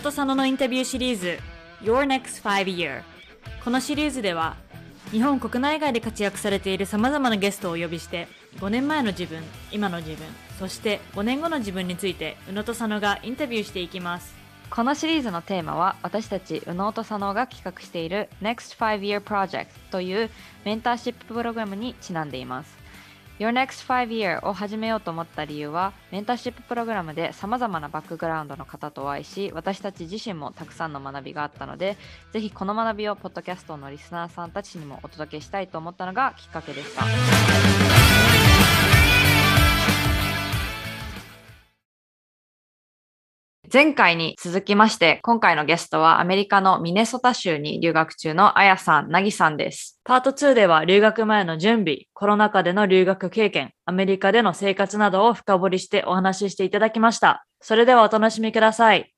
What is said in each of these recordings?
と佐野のインタビューシリーズ Your Next 5 Year このシリーズでは日本国内外で活躍されている様々なゲストをお呼びして5年前の自分、今の自分、そして5年後の自分について宇野と佐野がインタビューしていきます。このシリーズのテーマは私たち宇野と佐野が企画している Next 5 Year Project というメンターシッププログラムにちなんでいます。Your Next 5 Year を始めようと思った理由はメンターシッププログラムで様々なバックグラウンドの方とお会いし私たち自身もたくさんの学びがあったのでぜひこの学びをポッドキャストのリスナーさんたちにもお届けしたいと思ったのがきっかけでした。前回に続きまして、今回のゲストはアメリカのミネソタ州に留学中のあやさん、なぎさんです。パート2では留学前の準備、コロナ禍での留学経験、アメリカでの生活などを深掘りしてお話ししていただきました。それではお楽しみください。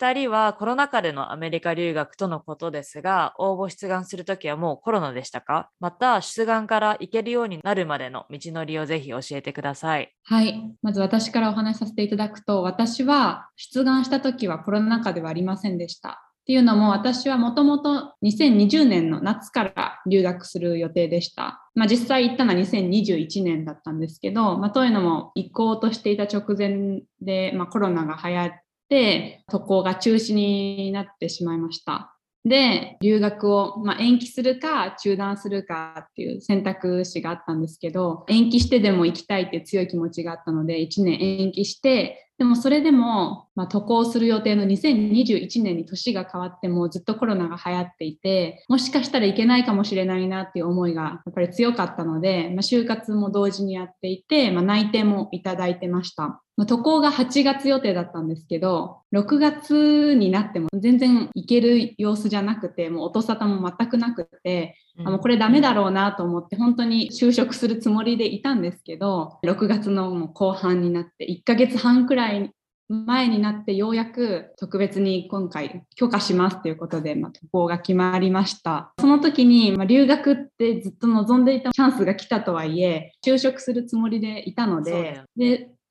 二人はコロナ禍でのアメリカ留学とのことですが、応募出願するときはもうコロナでしたか？また、出願から行けるようになるまでの道のりをぜひ教えてください。はい。まず私からお話しさせていただくと、私は出願した時はコロナ禍ではありませんでした。っていうのも、私はもともと2020年の夏から留学する予定でした。まあ、実際行ったのは2021年だったんですけど、まあ、というのも行こうとしていた直前で、まあ、コロナが流行って、渡航が中止になってしまいました。で、留学を、まあ、延期するか中断するかっていう選択肢があったんですけど、延期してでも行きたいっていう強い気持ちがあったので、1年延期して、でもそれでも、まあ、渡航する予定の2021年に年が変わってもずっとコロナが流行っていて、もしかしたらいけないかもしれないなっていう思いがやっぱり強かったので、まあ、就活も同時にやっていて、まあ、内定もいただいてました。まあ、渡航が8月予定だったんですけど、6月になっても全然行ける様子じゃなくて、もう音沙汰も全くなくて、あもうこれダメだろうなと思って本当に就職するつもりでいたんですけど6月のもう後半になって1ヶ月半くらい前になってようやく特別に今回許可しますということで、まあ、渡航が決まりました。その時に、まあ、留学ってずっと望んでいたチャンスが来たとはいえ就職するつもりでいたので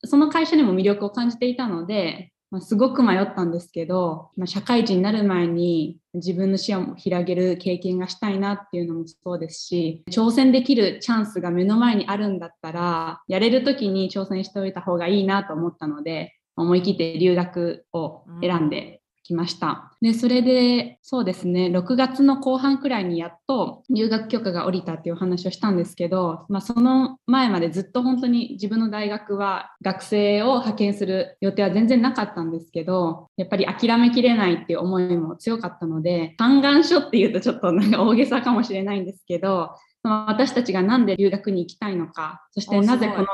その会社にも魅力を感じていたのでまあ、すごく迷ったんですけど、まあ、社会人になる前に自分の視野も広げる経験がしたいなっていうのもそうですし、挑戦できるチャンスが目の前にあるんだったら、やれる時に挑戦しておいた方がいいなと思ったので、思い切って留学を選んできました。で、それで、そうですね、6月の後半くらいにやっと留学許可が下りたっていうお話をしたんですけど、まあ、その前までずっと本当に自分の大学は学生を派遣する予定は全然なかったんですけど、やっぱり諦めきれないっていう思いも強かったので、嘆願書っていうとちょっとなんか大げさかもしれないんですけど、私たちがなんで留学に行きたいのか、そしてなぜこの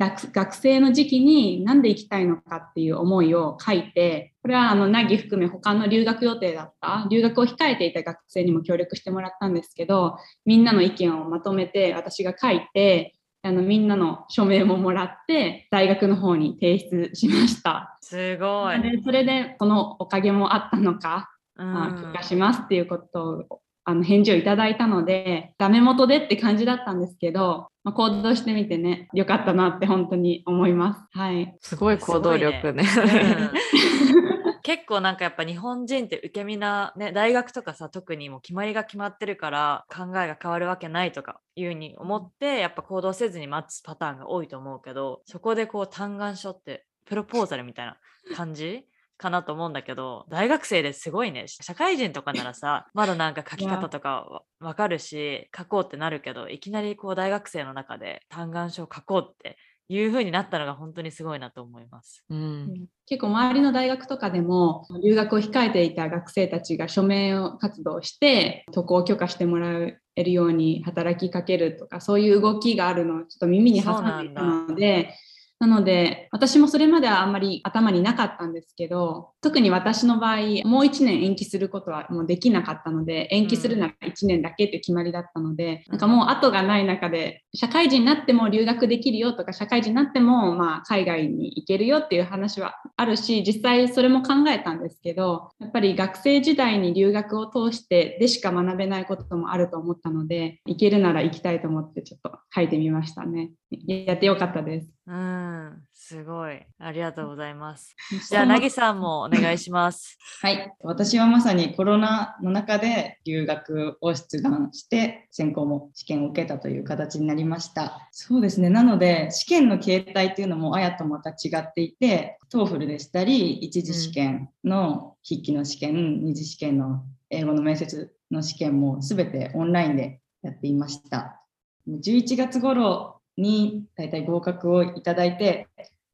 学学生の時期になんで行きたいのかっていう思いを書いて、これはあの、ナギ含め他の留学予定だった、留学を控えていた学生にも協力してもらったんですけど、みんなの意見をまとめて私が書いて、あのみんなの署名ももらって大学の方に提出しました。すごい。でそれでそのおかげもあったのか、うん許可しますっていうことをあの返事をいただいたので、ダメ元でって感じだったんですけど、まあ、行動してみてね、よかったなって本当に思います。はい。すごい行動力ね。うん結構なんかやっぱ日本人って受け身な、ね、大学とかさ特にもう決まりが決まってるから考えが変わるわけないとかいうふうに思ってやっぱ行動せずに待つパターンが多いと思うけどそこでこう嘆願書ってプロポーザルみたいな感じかなと思うんだけど大学生ですごいね社会人とかならさ まだなんか書き方とかわわかるし書こうってなるけどいきなりこう大学生の中で嘆願書を書こうっていう風になったのが本当にすごいなと思います。うん。結構周りの大学とかでも留学を控えていた学生たちが署名を活動して渡航を許可してもらえるように働きかけるとかそういう動きがあるのをちょっと耳に挟んでいたのでなので私もそれまではあんまり頭になかったんですけど特に私の場合もう1年延期することはもうできなかったので延期するなら1年だけって決まりだったので、なんかもう後がない中で社会人になっても留学できるよとか社会人になってもまあ海外に行けるよっていう話はあるし実際それも考えたんですけどやっぱり学生時代に留学を通してでしか学べないこともあると思ったので行けるなら行きたいと思ってちょっと書いてみましたね。やってよかったですうん、すごい。ありがとうございます。じゃあ、なぎさんもお願いします。はい。私はまさにコロナの中で留学を出願して、選考も試験を受けたという形になりました。そうですね。なので、試験の形態っていうのもあやとまた違っていて、 TOEFL でしたり、一次試験の筆記の試験、二次試験の英語の面接の試験も全てオンラインでやっていました。11月頃に大体合格をいただいて、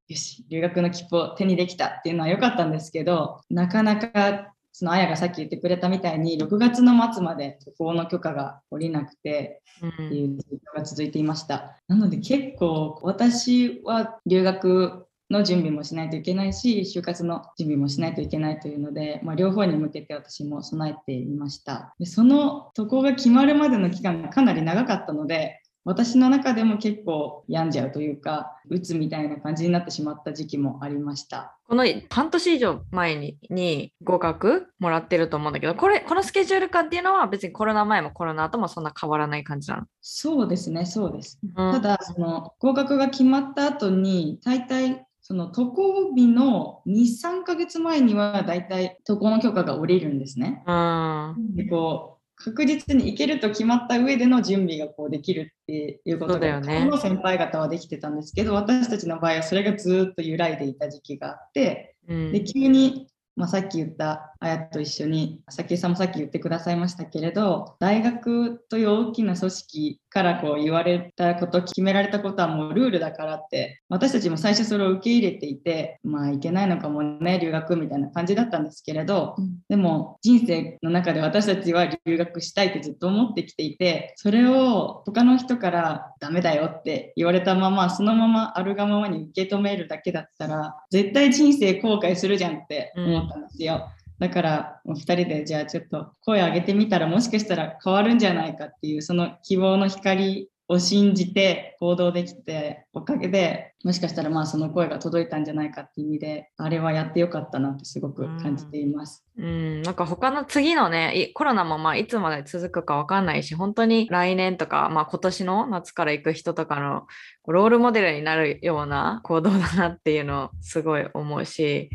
よし、留学の切符を手にできたっていうのは良かったんですけど、なかなか、そのあやがさっき言ってくれたみたいに、6月の末まで渡航の許可が下りなくて、っていう状況が続いていました。なので結構私は留学の準備もしないといけないし、就活の準備もしないといけないというので、まあ、両方に向けて私も備えていました。でその渡航が決まるまでの期間がかなり長かったので、私の中でも結構病んじゃうというか、うつみたいな感じになってしまった時期もありました。この半年以上前にに合格もらってると思うんだけど、これ、このスケジュール感っていうのは別にコロナ前もコロナ後もそんな変わらない感じなそうですね、そうです。の。ただ、その合格が決まった後に、大体、その渡航日の2、3ヶ月前には、大体渡航の許可が下りるんですね。うん。でこう確実に行けると決まった上での準備がこうできるっていうことが、そうだよね。の先輩方はできてたんですけど、私たちの場合はそれがずっと揺らいでいた時期があって、うん。で急に、まあ、さっき言ったあやと一緒にさきさんもさっき言ってくださいましたけれど大学という大きな組織からこう言われたこと決められたことはもうルールだからって私たちも最初それを受け入れていてまあいけないのかもね留学みたいな感じだったんですけれど、うんでも人生の中で私たちは留学したいってずっと思ってきていてそれを他の人からダメだよって言われたままそのままあるがままに受け止めるだけだったら絶対人生後悔するじゃんって思ったんですよ。だから2人でじゃあちょっと声上げてみたらもしかしたら変わるんじゃないかっていうその希望の光を信じて行動できておかげでもしかしたらまあその声が届いたんじゃないかっていう意味であれはやってよかったなってすごく感じています。うん、なんか他の次のね、コロナもまあいつまで続くかわかんないし、本当に来年とか、まあ今年の夏から行く人とかのロールモデルになるような行動だなっていうのをすごい思うし、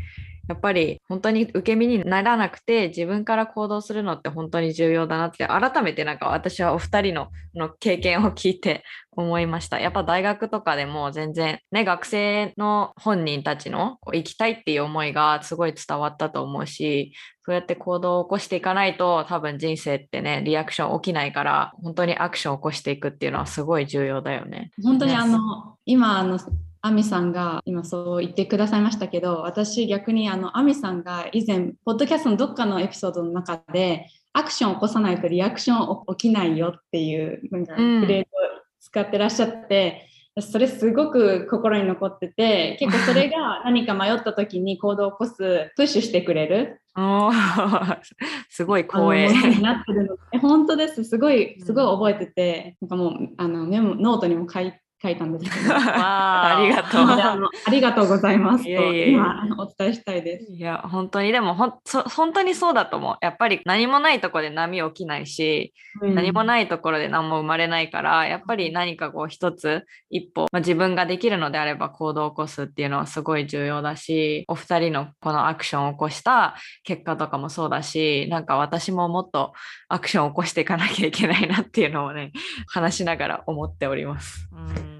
やっぱり本当に受け身にならなくて自分から行動するのって本当に重要だなって改めてなんか私はお二人のの経験を聞いて 思いました。やっぱ大学とかでも全然ね、学生の本人たちの行きたいっていう思いがすごい伝わったと思うし、そうやって行動を起こしていかないと多分人生ってね、リアクション起きないから、本当にアクションを起こしていくっていうのはすごい重要だよね。本当にあの今あのアミさんが今そう言ってくださいましたけど私逆にあのアミさんが以前ポッドキャストのどっかのエピソードの中でアクションを起こさないとリアクション起きないよっていうなんかうん。フレーズを使ってらっしゃって、それすごく心に残ってて結構それが何か迷った時に 行動を起こすプッシュしてくれる。すごい光栄。になってるの。え本当です。すごいすごい覚えてて、なんかもうあのメモノートにも書い書いたんですけど ありがとうありがとうございますと今お伝えしたいです。いや、本当に、でもほんそ、本当にそうだと思う。やっぱり何もないところで波起きないし、何もい。ないところで何も生まれないから、やっぱり何かこう一つ一歩、まあ、自分ができるのであれば行動を起こすっていうのはすごい重要だし、お二人のこのアクションを起こした結果とかもそうだし、なんか私ももっとアクションを起こしていかなきゃいけないなっていうのをね、話しながら思っております。うん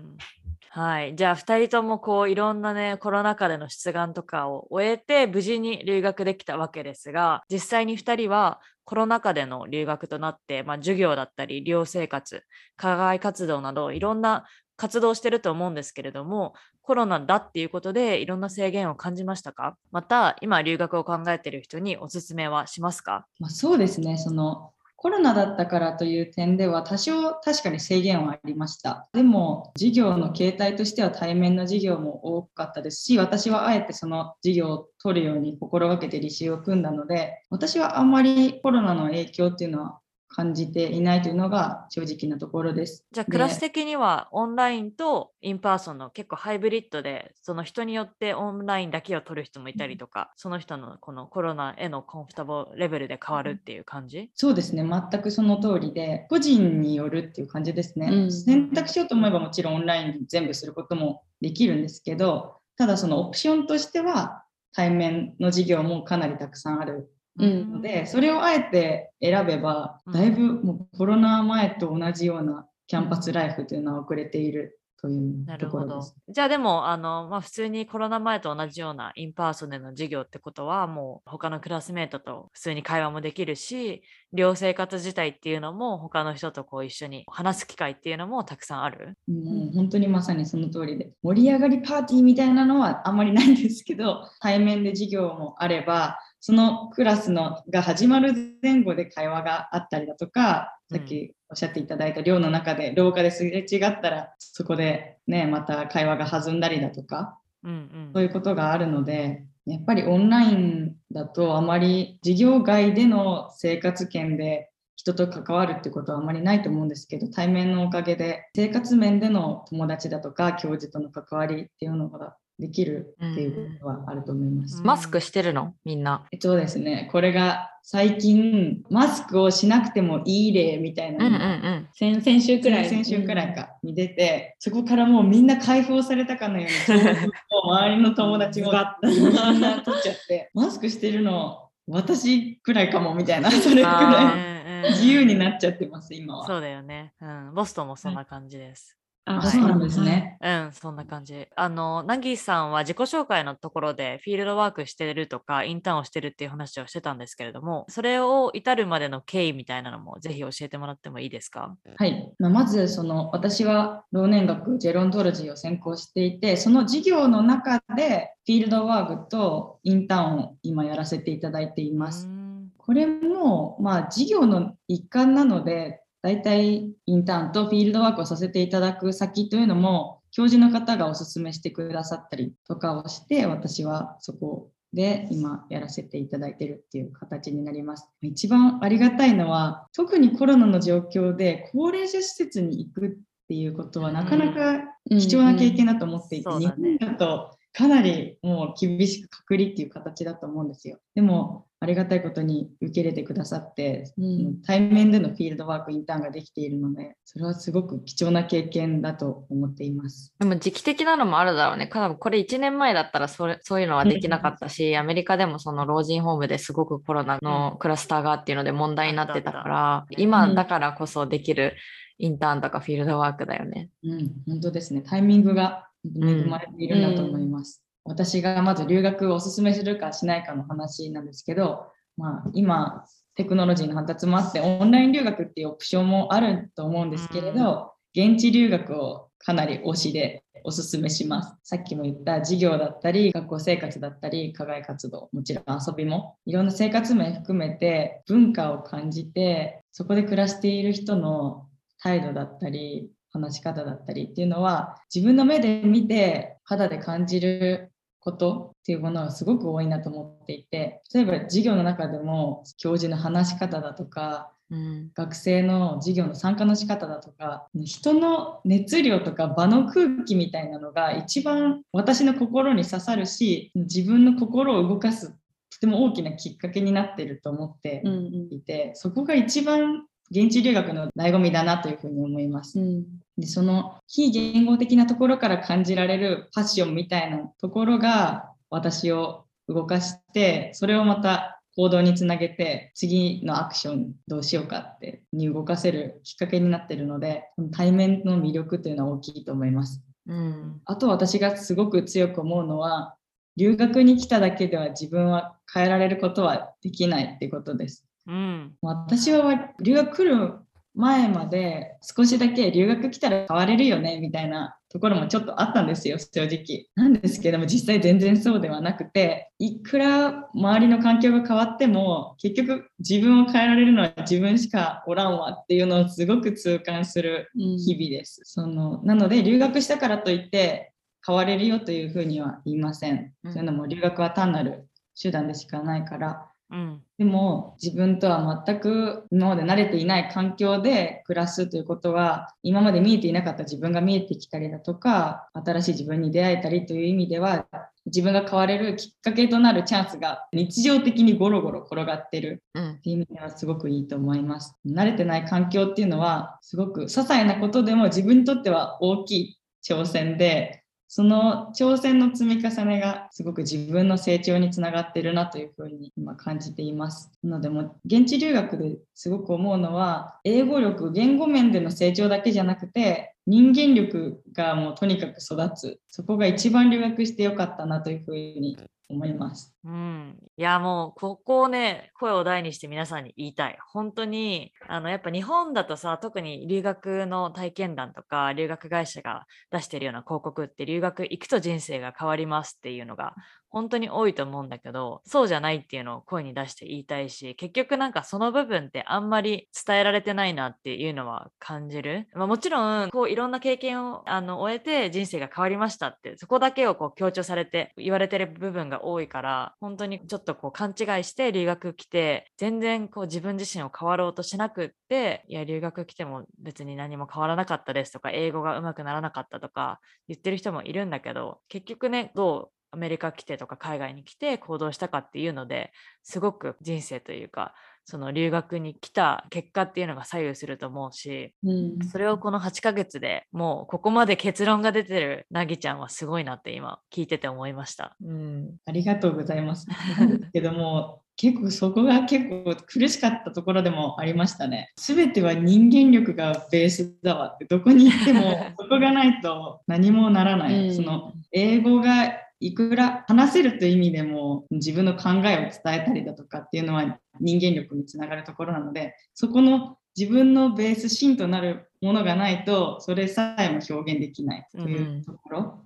はい。じゃあ、2人ともこういろんなね、コロナ禍での出願とかを終えて、無事に留学できたわけですが、実際に2人はコロナ禍での留学となって、まあ、授業だったり、寮生活、課外活動など、いろんな活動してると思うんですけれども、コロナだっていうことでいろんな制限を感じましたか？また、今留学を考えている人におすすめはしますか？まあ、そうですね。そのコロナだったからという点では多少確かに制限はありました。でも事業の形態としては対面の授業も多かったですし私はあえてその授業を取るように心がけて履修を組んだので私はあんまりコロナの影響っていうのは感じていないというのが正直なところです。じゃあ、でクラス的にはオンラインと in person の結構ハイブリッドで、その人によってオンラインだけを取る人もいたりとか、その人のこのコロナへの comfortable レベルで変わるっていう感じ？そうですね、全くその通りで、個人によるっていう感じですね。うん選択しようと思えばもちろんオンラインで全部することもできるんですけど、ただそのオプションとしては対面の授業もかなりたくさんあるうんので、それをあえて選べば、うんだいぶもうコロナ前と同じようなキャンパスライフというのは送れているというなるほどところです。。じゃあでもあの、まあ、普通にコロナ前と同じような in person での授業ってことはもう他のクラスメートと普通に会話もできるし寮生活自体っていうのも他の人とこう一緒に話す機会っていうのもたくさんある？もう本当にまさにその通りで盛り上がりパーティーみたいなのはあんまりないんですけど対面で授業もあればそのクラスのが始まる前後で会話があったりだとかさっきおっしゃっていただいた寮の中で廊下ですれ違ったらそこでねまた会話が弾んだりだとかうんそういうことがあるのでやっぱりオンラインだとあまり授業外での生活圏で人と関わるってことはあまりないと思うんですけど対面のおかげで生活面での友達だとか教授との関わりっていうのができるっていうことはあると思います。うんマスクしてるの？みんな。えっとですね、これが最近マスクをしなくてもいい例みたいなのがん。先先週くらい。先週くらいかに出て、そこからもうみんな解放されたかのように、周りの友達もみんな取っちゃって、マスクしてるの私くらいかもみたいな、それくうんらうんい自由になっちゃってます、今は。そうだよね。うん。ボストンもそんな感じです。ああそうなんですね。うん、そんな感じ。あの、ナギさんは自己紹介のところでフィールドワークしてるとか、インターンをしてるっていう話をしてたんですけれども、それを至るまでの経緯みたいなのもぜひ教えてもらってもいいですか？はい、まあまずその私は老年学ジェロントロジーを専攻していてその授業の中でフィールドワークとインターンを今やらせていただいています。うんこれもまあ授業の一環なので大体インターンとフィールドワークをさせていただく先というのも教授の方がお勧めしてくださったりとかをして私はそこで今やらせていただいてるっていう形になります。一番ありがたいのは特にコロナの状況で高齢者施設に行くっていうことはなかなか貴重な経験だと思っていて、日うんうんね本だとかなりもう厳しく隔離っていう形だと思うんですよ。でもありがたいことに受け入れてくださって、うん対面でのフィールドワークインターンができているので、それはすごく貴重な経験だと思っています。でも時期的なのもあるだろうね。多分これ1年前だったらそれそういうのはできなかったし、アメリカでもその老人ホームですごくコロナのクラスターがっていうので問題になってたから、今だからこそできるインターンとかフィールドワークだよね。うん、本当ですね。タイミングが恵まれているんだと思います。私がまず留学をお勧めするかしないかの話なんですけど、まあ、今、テクノロジーの発達もあって、オンライン留学っていうオプションもあると思うんですけれど、現地留学をかなり推しでお勧めします。さっきも言った授業だったり、学校生活だったり、課外活動、もちろん遊びも、いろんな生活面含めて文化を感じて、そこで暮らしている人の態度だったり、話し方だったりっていうのは、自分の目で見て肌で感じることっていうものはすごく多いなと思っていて、例えば授業の中でも教授の話し方だとか、うん。学生の授業の参加の仕方だとか人の熱量とか場の空気みたいなのが一番私の心に刺さるし自分の心を動かすとても大きなきっかけになっていると思ってうんうんいて、そこが一番現地留学の醍醐味だなというふうに思います。うんでその非言語的なところから感じられるパッションみたいなところが私を動かしてそれをまた行動につなげて次のアクションどうしようかってに動かせるきっかけになっているので対面の魅力というのは大きいと思います。うん。あと私がすごく強く思うのは留学に来ただけでは自分は変えられることはできないってことです。うん。私は留学来る前まで少しだけ留学来たら変われるよねみたいなところもちょっとあったんですよ正直なんですけども実際全然そうではなくていくら周りの環境が変わっても結局自分を変えられるのは自分しかおらんわっていうのをすごく痛感するうん日々です。そのなので留学したからといって変われるよというふうには言いません。うんというのも留学は単なる手段でしかないからうん。でも自分とは全く今まで慣れていない環境で暮らすということは今まで見えていなかった自分が見えてきたりだとか新しい自分に出会えたりという意味では自分が変われるきっかけとなるチャンスが日常的にゴロゴロ転がってるうん。っていう意味ではすごくいいと思います。慣れてない環境っていうのはすごく些細なことでも自分にとっては大きい挑戦でその挑戦の積み重ねがすごく自分の成長につながってるなというふうに今感じています。なのでも現地留学ですごく思うのは英語力言語面での成長だけじゃなくて人間力がもうとにかく育つそこが一番留学してよかったなというふうに思います。うん、いやもうここをね声を大にして皆さんに言いたい本当にあのやっぱ日本だとさ特に留学の体験談とか留学会社が出してるような広告って留学行くと人生が変わりますっていうのが本当に多いと思うんだけどそうじゃないっていうのを声に出して言いたいし結局なんかその部分ってあんまり伝えられてないなっていうのは感じる、まあ、もちろんこういろんな経験をあの終えて人生が変わりましたってそこだけをこう強調されて言われてる部分が多いから本当にちょっとこう勘違いして留学来て全然こう自分自身を変わろうとしなくっていや留学来ても別に何も変わらなかったですとか英語が上手くならなかったとか言ってる人もいるんだけど結局ねどうアメリカ来てとか海外に来て行動したかっていうのですごく人生というかその留学に来た結果っていうのが左右すると思うし、うん、それをこの8ヶ月でもうここまで結論が出てるなぎちゃんはすごいなって今聞いてて思いました。うん、ありがとうございます。けども結構そこが結構苦しかったところでもありましたね。すべては人間力がベースだわってどこに行ってもそこがないと何もならない。うん、その英語がいくら話せるという意味でも自分の考えを伝えたりだとかっていうのは人間力につながるところなのでそこの自分のベース芯となるものがないとそれさえも表現できないというところ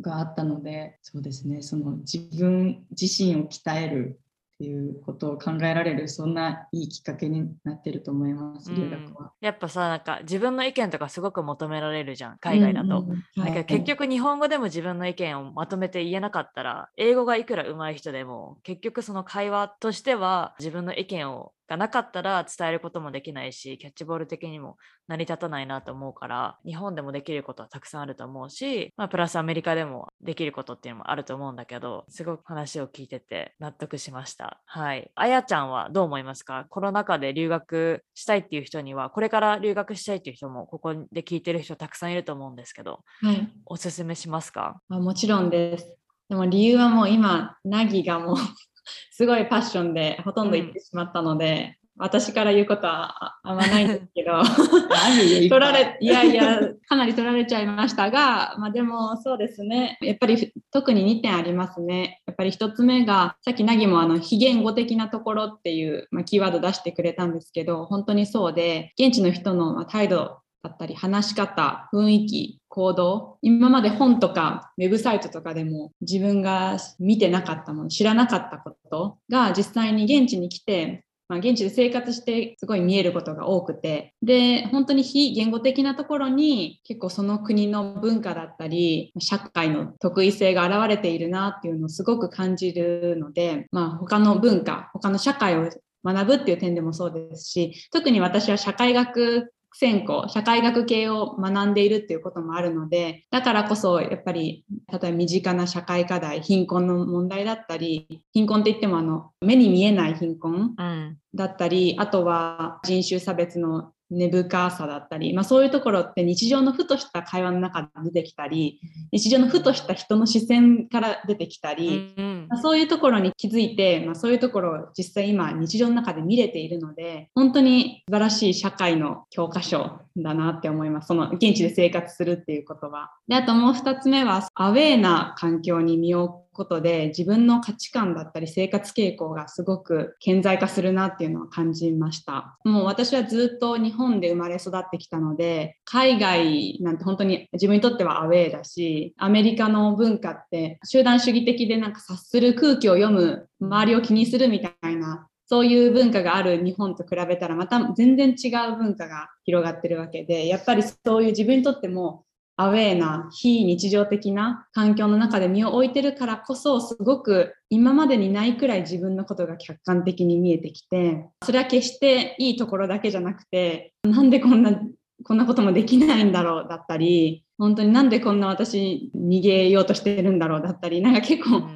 があったので、うん、そうですね。その自分自身を鍛えるっていうことを考えられるそんないいきっかけになってると思います、留学は。やっぱさなんか自分の意見とかすごく求められるじゃん海外だと。だけど結局日本語でも自分の意見をまとめて言えなかったら英語がいくら上手い人でも結局その会話としては自分の意見をがなかったら伝えることもできないしキャッチボール的にも成り立たないなと思うから日本でもできることはたくさんあると思うし、まあ、プラスアメリカでもできることっていうのもあると思うんだけどすごく話を聞いてて納得しました。はい。あやちゃんはどう思いますか？コロナ禍で留学したいっていう人にはこれから留学したいっていう人もここで聞いてる人たくさんいると思うんですけど、はい、おすすめしますか？あもちろんです。でも理由はもう今ナギがもう すごいパッションでほとんど言ってしまったので、うん、私から言うことはあんまないんですけど。取られいやいや かなり取られちゃいましたが、まあ、でもそうですね。やっぱり特に2点ありますね。やっぱり1つ目がさっきなぎもあの非言語的なところっていう、まあ、キーワード出してくれたんですけど本当にそうで現地の人の態度だったり話し方雰囲気行動今まで本とかウェブサイトとかでも自分が見てなかったもの知らなかったことが実際に現地に来てまあ、現地で生活してすごい見えることが多くてで本当に非言語的なところに結構その国の文化だったり社会の得意性が現れているなっていうのをすごく感じるので、まあ、他の文化他の社会を学ぶっていう点でもそうですし特に私は社会学専攻、社会学系を学んでいるっていうこともあるので、だからこそやっぱり、例えば身近な社会課題、貧困の問題だったり、貧困って言ってもあの目に見えない貧困だったり、うん、あとは人種差別の根深さだったり、まあ、そういうところって日常のふとした会話の中で出てきたり日常のふとした人の視線から出てきたり、うんまあ、そういうところに気づいて、まあ、そういうところを実際今日常の中で見れているので本当に素晴らしい社会の教科書だなって思いますその現地で生活するっていうことは。であともう2つ目はアウェーな環境に身をことで自分の価値観だったり生活傾向がすごく顕在化するなっていうのは感じました。もう私はずっと日本で生まれ育ってきたので海外なんて本当に自分にとってはアウェーだしアメリカの文化って集団主義的でなんか察する空気を読む周りを気にするみたいなそういう文化がある日本と比べたらまた全然違う文化が広がってるわけでやっぱりそういう自分にとってもアウェーな非日常的な環境の中で身を置いてるからこそすごく今までにないくらい自分のことが客観的に見えてきてそれは決していいところだけじゃなくてなんでこんなこんなこともできないんだろうだったり本当になんでこんな私逃げようとしてるんだろうだったりなんか結構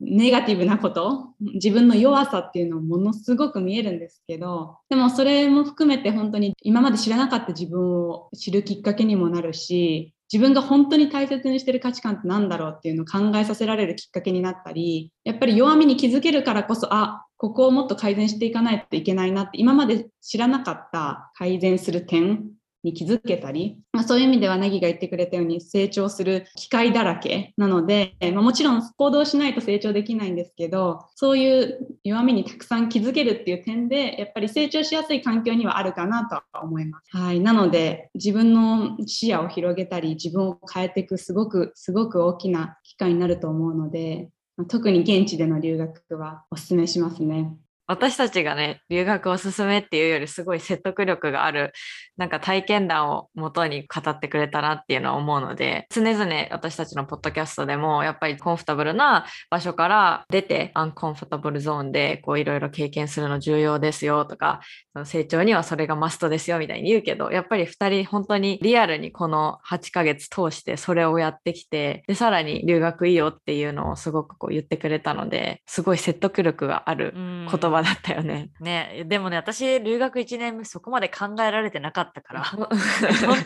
ネガティブなこと自分の弱さっていうのもものすごく見えるんですけどでもそれも含めて本当に今まで知らなかった自分を知るきっかけにもなるし自分が本当に大切にしてる価値観って何だろうっていうのを考えさせられるきっかけになったり、やっぱり弱みに気づけるからこそ、あ、ここをもっと改善していかないといけないなって、今まで知らなかった改善する点に気づけたり、まあ、そういう意味ではナギが言ってくれたように成長する機会だらけなので、まあ、もちろん行動しないと成長できないんですけどそういう弱みにたくさん気づけるっていう点でやっぱり成長しやすい環境にはあるかなとは思います。はい、なので自分の視野を広げたり自分を変えていくすごくすごく大きな機会になると思うので特に現地での留学はお勧めしますね。私たちがね、留学おすすめっていうよりすごい説得力がある、なんか体験談をもとに語ってくれたなっていうのは思うので、常々私たちのポッドキャストでも、やっぱりコンフォタブルな場所から出て、アンコンフォタブルゾーンでこういろいろ経験するの重要ですよとか、成長にはそれがマストですよみたいに言うけど、やっぱり2人本当にリアルにこの8ヶ月通してそれをやってきて、で、さらに留学いいよっていうのをすごくこう言ってくれたので、すごい説得力がある言葉葉だったよね。ね、でもね、私、留学1年目、そこまで考えられてなかったから、本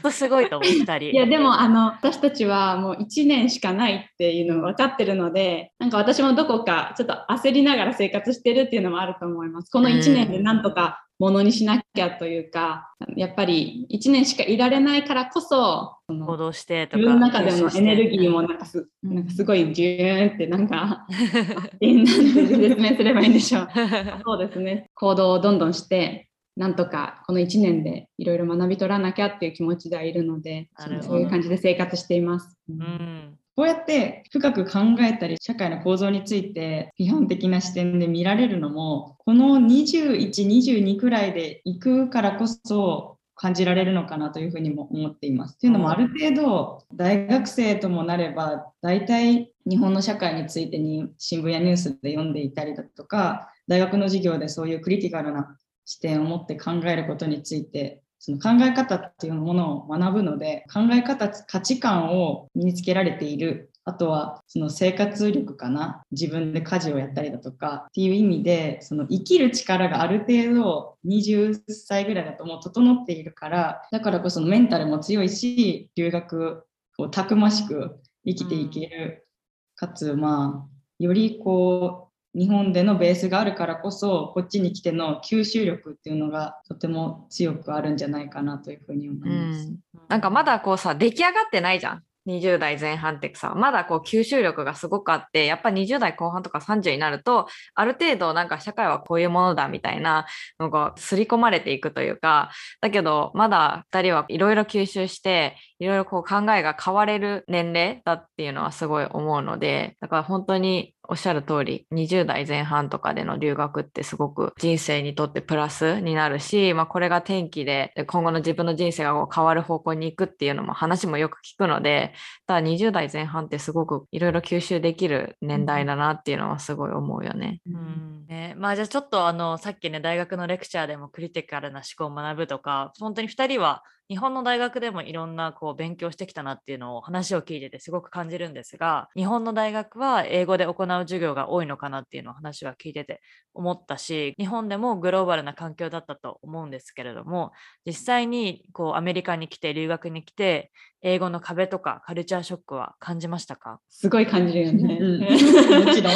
当すごいと思ったり。いや、でも、あの、私たちはもう1年しかないっていうの分かってるので、なんか私もどこかちょっと焦りながら生活してるっていうのもあると思います。この1年でなんとかものにしなきゃというか、やっぱり1年しかいられないからこそ、行動してとか。自分の中でのエネルギーもなんかす,、なんかすごいジューンってなんか、なんて説明すればいいんでしょう。そうですね。行動をどんどんして、なんとかこの1年でいろいろ学び取らなきゃっていう気持ちではいるので、そういう感じで生活しています。うんこうやって深く考えたり社会の構造について批判的な視点で見られるのもこの2122くらいで行くからこそ感じられるのかなというふうにも思っています。というのもある程度大学生ともなれば大体日本の社会についてに新聞やニュースで読んでいたりだとか大学の授業でそういうクリティカルな視点を持って考えることについてその考え方っていうものを学ぶので考え方価値観を身につけられている。あとはその生活力かな。自分で家事をやったりだとか。っていう意味でその生きる力がある程度20歳ぐらいだともう整っているからだからこそメンタルも強いし留学をたくましく生きていける、かつまあよりこう日本でのベースがあるからこそこっちに来ての吸収力っていうのがとても強くあるんじゃないかなというふうに思います。うん、なんかまだこうさ出来上がってないじゃん。20代前半ってさ、まだこう吸収力がすごくあって、やっぱ20代後半とか30になると、ある程度なんか社会はこういうものだみたいなのが刷り込まれていくというか、だけどまだ2人はいろいろ吸収して、いろいろこう考えが変われる年齢だっていうのはすごい思うので、だから本当におっしゃる通り、20代前半とかでの留学ってすごく人生にとってプラスになるし、まあ、これが転機で今後の自分の人生が変わる方向に行くっていうのも話もよく聞くので、ただ20代前半ってすごくいろいろ吸収できる年代だなっていうのはすごい思うよね。うん。ね。まあ、じゃあちょっとあのさっきね大学のレクチャーでもクリティカルな思考を学ぶとか本当に2人は日本の大学でもいろんなこう勉強してきたなっていうのを話を聞いててすごく感じるんですが日本の大学は英語で行う授業が多いのかなっていうのを話は聞いてて思ったし日本でもグローバルな環境だったと思うんですけれども実際にこうアメリカに来て留学に来て英語の壁とかカルチャーショックは感じましたか？すごい感じるよね。うん、もちろん。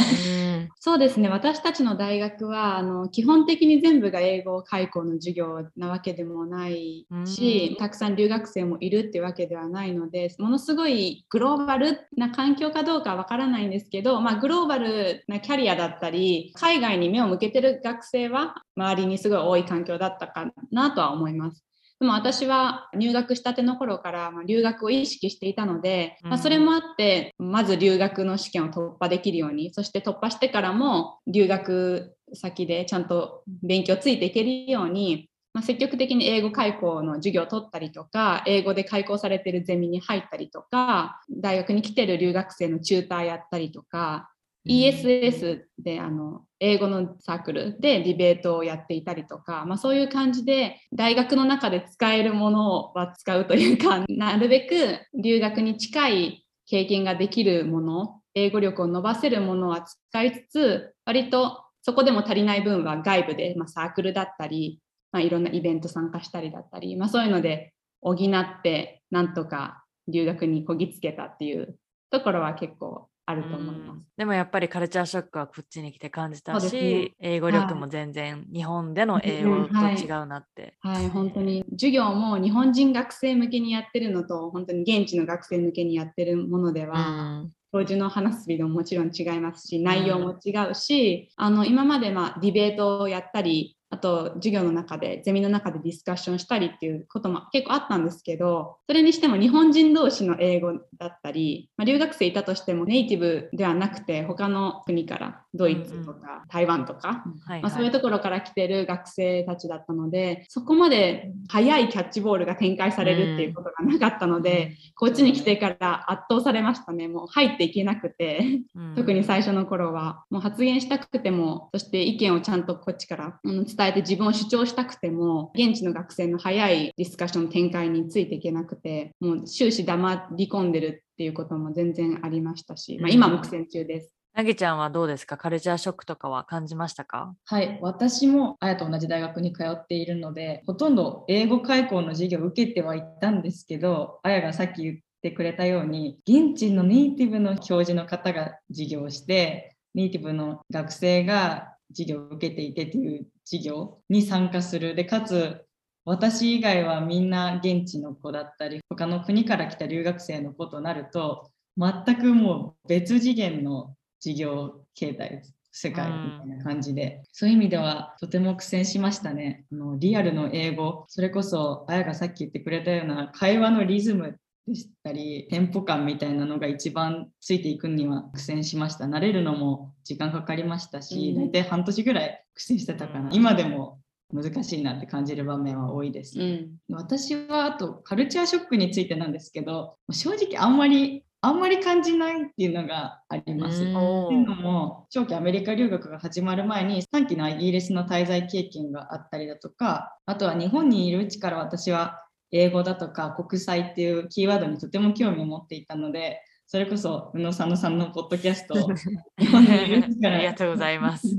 そうですね私たちの大学はあの基本的に全部が英語開講の授業なわけでもないし、たくさん留学生もいるっていうわけではないのでものすごいグローバルな環境かどうかわからないんですけど、まあ、グローバルなキャリアだったり海外に目を向けてる学生は周りにすごい多い環境だったかなとは思います。でも私は入学したての頃から留学を意識していたので、まあ、それもあってまず留学の試験を突破できるようにそして突破してからも留学先でちゃんと勉強ついていけるように、まあ、積極的に英語開講の授業を取ったりとか英語で開講されてるゼミに入ったりとか大学に来てる留学生のチューターやったりとか ESS であの英語のサークルでディベートをやっていたりとか、まあ、そういう感じで大学の中で使えるものは使うというか なるべく留学に近い経験ができるもの英語力を伸ばせるものは使いつつ割とそこでも足りない分は外部で、まあ、サークルだったり、まあ、いろんなイベント参加したりだったり、まあ、そういうので補ってなんとか留学にこぎつけたっていうところは結構あると思います。でもやっぱりカルチャーショックはこっちに来て感じたし、ね。英語力も全然日本での英語と違うなって。はい、本当に授業も日本人学生向けにやってるのと本当に現地の学生向けにやってるものでは、教授の話すスピードももちろん違いますし内容も違うし、あの今までまあディベートをやったりあと授業の中でゼミの中でディスカッションしたりっていうことも結構あったんですけどそれにしても日本人同士の英語だったり、まあ、留学生いたとしてもネイティブではなくて他の国からドイツとか台湾とか、はいまあ、そういうところから来てる学生たちだったのでそこまで速いキャッチボールが展開されるっていうことがなかったので、こっちに来てから圧倒されましたね。もう入っていけなくて。うん。特に最初の頃は。もう発言したくてもそして意見をちゃんとこっちからうん伝えて自分を主張したくても現地の学生の早いディスカッション展開についていけなくてもう終始黙り込んでるっていうことも全然ありましたし、まあ、今も苦戦中です。なぎちゃんはどうですか？カルチャーショックとかは感じましたか？はい、私もあやと同じ大学に通っているので、ほとんど英語開講の授業を受けてはいたんですけど、あやがさっき言ってくれたように、現地のネイティブの教授の方が授業をして、ネイティブの学生が授業を受けていてという授業に参加する。で、かつ、私以外はみんな現地の子だったり、他の国から来た留学生の子となると、全くもう別次元の授業形態。世界みたいな感じで、そういう意味ではとても苦戦しましたね。あのリアルの英語、それこそあやがさっき言ってくれたような会話のリズムでしたり、テンポ感みたいなのが一番ついていくには苦戦しました。慣れるのも時間かかりましたし、うん大体半年ぐらい苦戦してたかな。うん今でも難しいなって感じる場面は多いです。うん私はあとカルチャーショックについてなんですけど正直あんまりあんまり感じないっていうのがあります。うんっていうのも長期アメリカ留学が始まる前に短期のイギリスの滞在経験があったりだとかあとは日本にいるうちから私は英語だとか国際っていうキーワードにとても興味を持っていたのでそれこそ宇野佐野さんのポッドキャスト ありがとうございます。い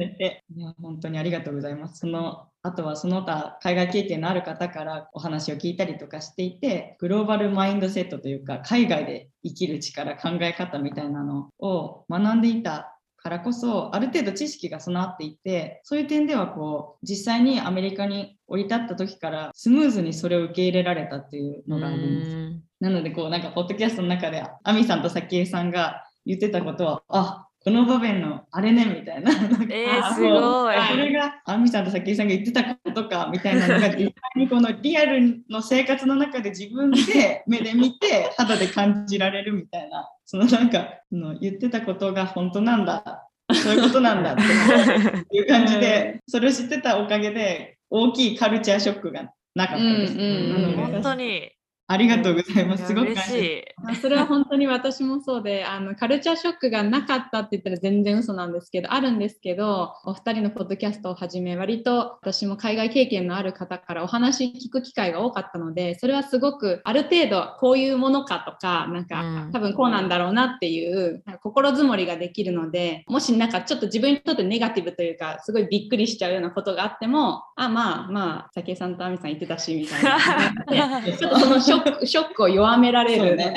や本当にありがとうございます。そのあとはその他海外経験のある方からお話を聞いたりとかしていてグローバルマインドセットというか海外で生きる力考え方みたいなのを学んでいたからこそある程度知識が備わっていてそういう点ではこう実際にアメリカに降り立った時からスムーズにそれを受け入れられたっていうのがあります。うんなので、こう、なんか、ポッドキャストの中で、アミさんと早紀江さんが言ってたことは、あこの場面のあれね、みたいな。えーあすごいあそれが、アミさんと早紀江さんが言ってたことか、みたいなのが、実際にこのリアルの生活の中で自分で目で見て、肌で感じられるみたいな、そのなんか、その言ってたことが本当なんだ、そういうことなんだっていう感じで、それを知ってたおかげで、大きいカルチャーショックがなかったです。本当にありがとうございます。すごく嬉しい。まあそれは本当に私もそうであのカルチャーショックがなかったって言ったら全然嘘なんですけどあるんですけどお二人のポッドキャストをはじめ割と私も海外経験のある方からお話聞く機会が多かったのでそれはすごくある程度こういうものかとかなんか、うん多分こうなんだろうなっていうなんか心づもりができるのでもしなんかちょっと自分にとってネガティブというかすごいびっくりしちゃうようなことがあってもあまあまあ武井さんと亜美さん言ってたしみたいな。で ちょっとそのショックショックを弱められるね。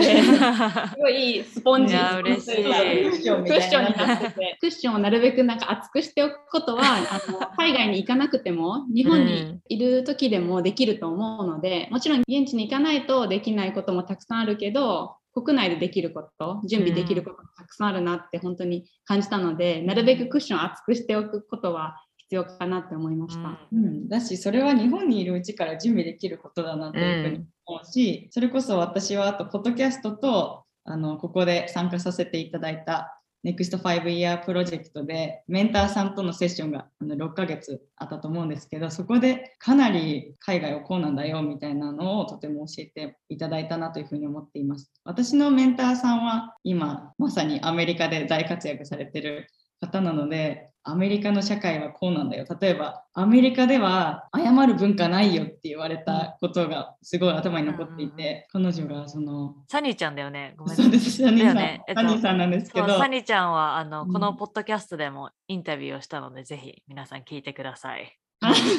すごいスポンジクッションになってて、クッションをなるべくなんか厚くしておくことは、あの海外に行かなくても、日本にいる時でもできると思うので、もちろん現地に行かないとできないこともたくさんあるけど、国内でできること、準備できることもたくさんあるなって本当に感じたので、なるべくクッションを厚くしておくことは必要かなって思いました。うん、だしそれは日本にいるうちから準備できることだなというふうに思うし、それこそ私はあとポッドキャストとあのここで参加させていただいた NEXT 5 Year プロジェクトでメンターさんとのセッションが6ヶ月あったと思うんですけどそこでかなり海外はこうなんだよみたいなのをとても教えていただいたなというふうに思っています。私のメンターさんは今まさにアメリカで大活躍されてる方なのでアメリカの社会はこうなんだよ。例えばアメリカでは謝る文化ないよって言われたことがすごい頭に残っていて、彼女がそのサニーちゃんだよね。ごめんそうです。サニーさん、ね。えっとサニーさんなんですけど。サニーちゃんはあの、うん。このポッドキャストでもインタビューをしたので、ぜひ皆さん聞いてください。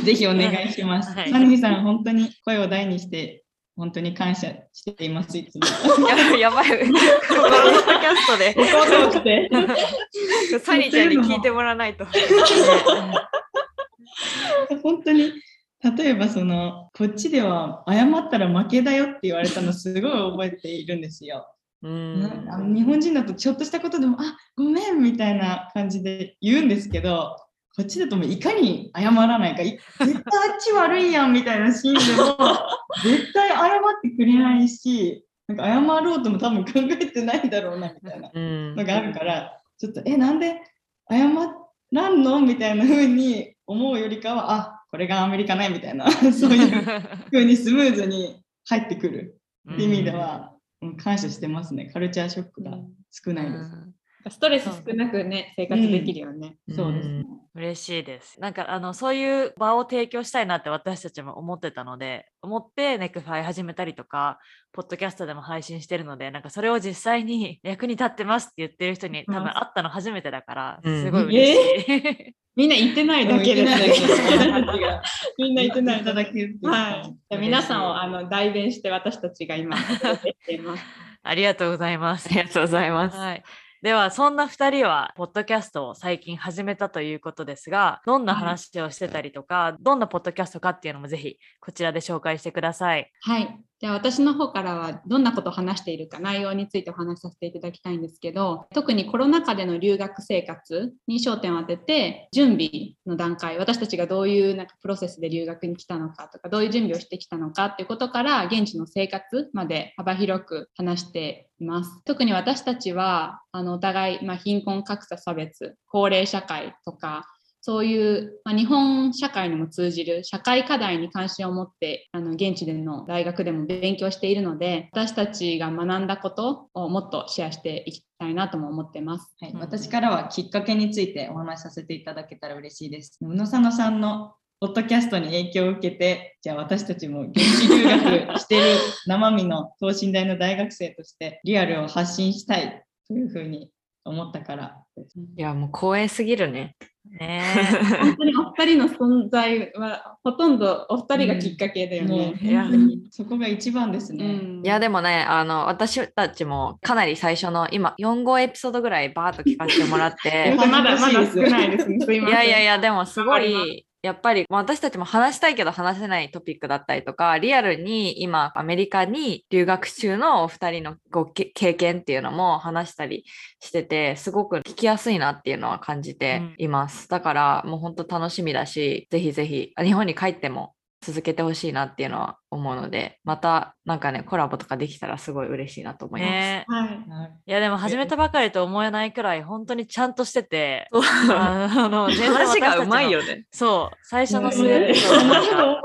ぜひお願いします。はい。サニーさん、本当に声を大にして本当に感謝しています、いつも。や やばい。このポッドキャストで。サニーちゃんに聞いてもらわないと。本当に例えばそのこっちでは謝ったら負けだよって言われたのすごい覚えているんですよ。うん日本人だとちょっとしたことでも「あごめん」みたいな感じで言うんですけどこっちだともういかに謝らないか。い絶対あっち悪いやんみたいなシーンでも 絶対謝ってくれないしなんか謝ろうとも多分考えてないんだろうなみたいなうん。のがあるからちょっとえなんで謝らんのみたいな風に思うよりかはあこれがアメリカねみたいな そういう風にスムーズに入ってくるっていう意味では、うん。感謝してますね。カルチャーショックが少ないです。ストレス少なくね、生活できるよね。そうですね。嬉しいです。なんかあのそういう場を提供したいなって私たちも思ってたので、思ってネクファイ始めたりとか、ポッドキャストでも配信してるので、なんかそれを実際に 役に立ってますって言ってる人に多分会ったの初めてだから、うんすごい嬉しい。みんな言ってないだけですうん言ってないだけね。みんな言ってないだけはい。じゃあ皆さんをはあの代弁して私たちが今、しています。ありがとうございますあ。りがとうございます。はい。ではそんな2人はポッドキャストを最近始めたということですがどんな話をしてたりとか、どんなポッドキャストかっていうのもぜひこちらで紹介してください。はい。じゃあ私の方からはどんなことを話しているか内容についてお話しさせていただきたいんですけど特にコロナ禍での留学生活に焦点を当てて準備の段階私たちがどういうなんかプロセスで留学に来たのかとかどういう準備をしてきたのかっていうことから現地の生活まで幅広く話しています。特に私たちはあのお互い、まあ、貧困格差差別高齢社会とかそういう、まあ、日本社会にも通じる社会課題に関心を持ってあの現地での大学でも勉強しているので私たちが学んだことをもっとシェアしていきたいなとも思ってます。い、私からはきっかけについてお話しさせていただけたら嬉しいです。宇野佐野さんのポッドキャストに影響を受けて、じゃあ私たちも現地留学してる生身の等身大の大学生としてリアルを発信したいというふうに思ったからです。いや、もう光栄すぎるね。ね本当にお二人の存在はほとんどお二人がきっかけだよもうね。いや本当にそこが一番ですうね。んいや、でもね、あの、私たちもかなり最初の今、4号エピソードぐらいバーッと聞かせてもらっまて、だまだまだ少ないですね。すいいません。やいやいや、でもすごい、やっぱりまあ私たちも話したいけど話せないトピックだったりとか、リアルに今アメリカに留学中のお二人のごけ経験っていうのも話したりしてて、すごく聞きやすいなっていうのは感じています。だからもう本当楽しみだし、ぜひぜひ日本に帰っても続けてほしいなっていうのは思うので、またなんかね、コラボとかできたらすごい嬉しいなと思います。ねはい。はいいやでも始めたばかりと思えないくらい本当にちゃんとしてて、あ の話がうまいよね。そう、最初の数ねエピソードなんか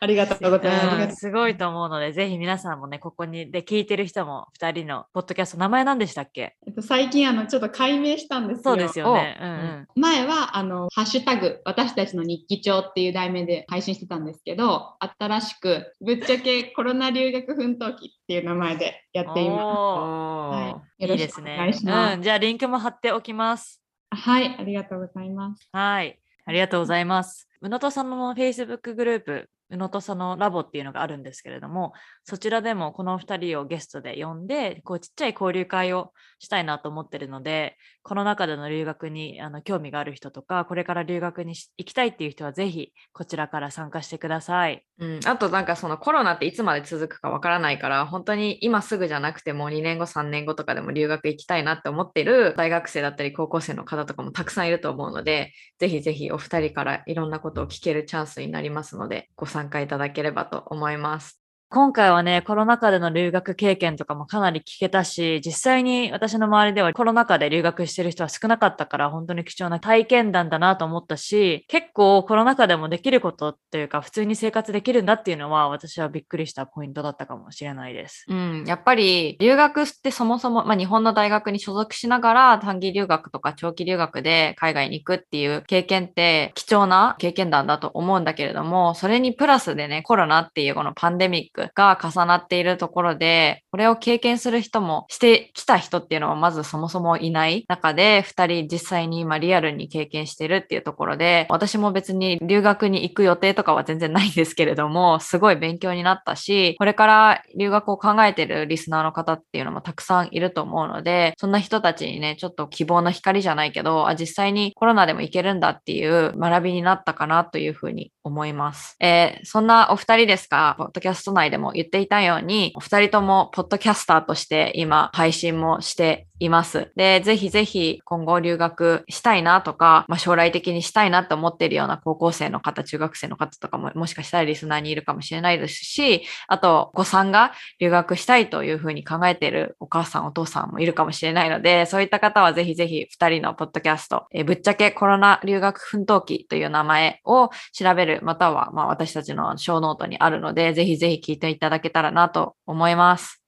ありがとうございうんます。すごいと思うので、ぜひ皆さんもね、ここにで聞いてる人も2人のポッドキャスト、名前何でしたっけ？えっと、最近あのちょっと解明したんですよ。そうですよね。おうんうん前はあのハッシュタグ私たちの日記帳っていう題名で配信してたんですけど新しくぶっちゃけコロナ留学奮闘記っていう名前でやっています。はい、よいろしくおいですね。うん、じゃあリンクも貼っておきます。はい、ありがとうございます。はい。ありがとうございます。宇野とさんの Facebook グループ、宇野とさのラボっていうのがあるんですけれども、そちらでもこの2人をゲストで呼んで、こうちっちゃい交流会をしたいなと思ってるので、この中での留学にあの興味がある人とか、これから留学に行きたいっていう人はぜひこちらから参加してください。うん、あとなんかそのコロナっていつまで続くかわからないから本当に今すぐじゃなくても2年後3年後とかでも留学行きたいなって思ってる大学生だったり高校生の方とかもたくさんいると思うのでぜひぜひお二人からいろんなことを聞けるチャンスになりますのでご参加いただければと思います。今回はね、コロナ禍での留学経験とかもかなり聞けたし、実際に私の周りではコロナ禍で留学してる人は少なかったから、本当に貴重な体験談だなと思ったし、結構コロナ禍でもできることっていうか、普通に生活できるんだっていうのは、私はびっくりしたポイントだったかもしれないです。うん、やっぱり留学ってそもそも、まあ、日本の大学に所属しながら短期留学とか長期留学で海外に行くっていう経験って貴重な経験談だと思うんだけれどもそれにプラスでねコロナっていうこのパンデミックが重なっているところで、これを経験する人もしてきた人っていうのはまずそもそもいない。中で、2人実際に今リアルに経験してるっていうところで、私も別に留学に行く予定とかは全然ないんですけれども、すごい勉強になったし、これから留学を考えてるリスナーの方っていうのもたくさんいると思うので、そんな人たちにね、ちょっと希望の光じゃないけど、あ、実際にコロナでも行けるんだっていう学びになったかなというふうに思います。えー、そんなお二人ですが、ポッドキャスト内でも言っていたように、お二人ともポッドキャスターとして今配信もしています。で、ぜひぜひ今後留学したいなとか、まあ、将来的にしたいなと思っているような高校生の方、中学生の方とかももしかしたらリスナーにいるかもしれないですし、あと、お子さんが留学したいというふうに考えているお母さん、お父さんもいるかもしれないので、そういった方はぜひぜひ2人のポッドキャスト、えぶっちゃけコロナ留学奮闘記という名前を調べる、またはま私たちのショーノートにあるので、ぜひぜひ聞いていただけたらなと思います。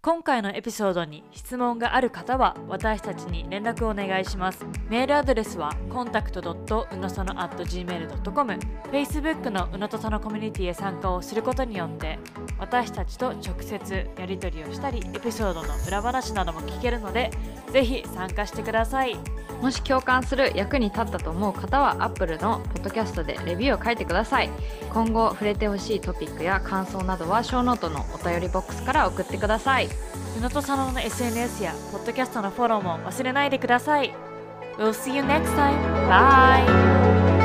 今回のエピソードに質問がある方は私たちに連絡をお願いします。メールアドレスは contact.unosono.gmail.com Facebook のうのとそのコミュニティへ参加をすることによって私たちと直接やり取りをしたりエピソードの裏話なども聞けるのでぜひ参加してください。もし共感する役に立ったと思う方は Apple のポッドキャストでレビューを書いてください。今後触れてほしいトピックや感想などはショーノートのお便りボックスから送ってください。宇野と佐野の SNS やポッドキャストのフォローも忘れないでください。We'll see you next time. Bye!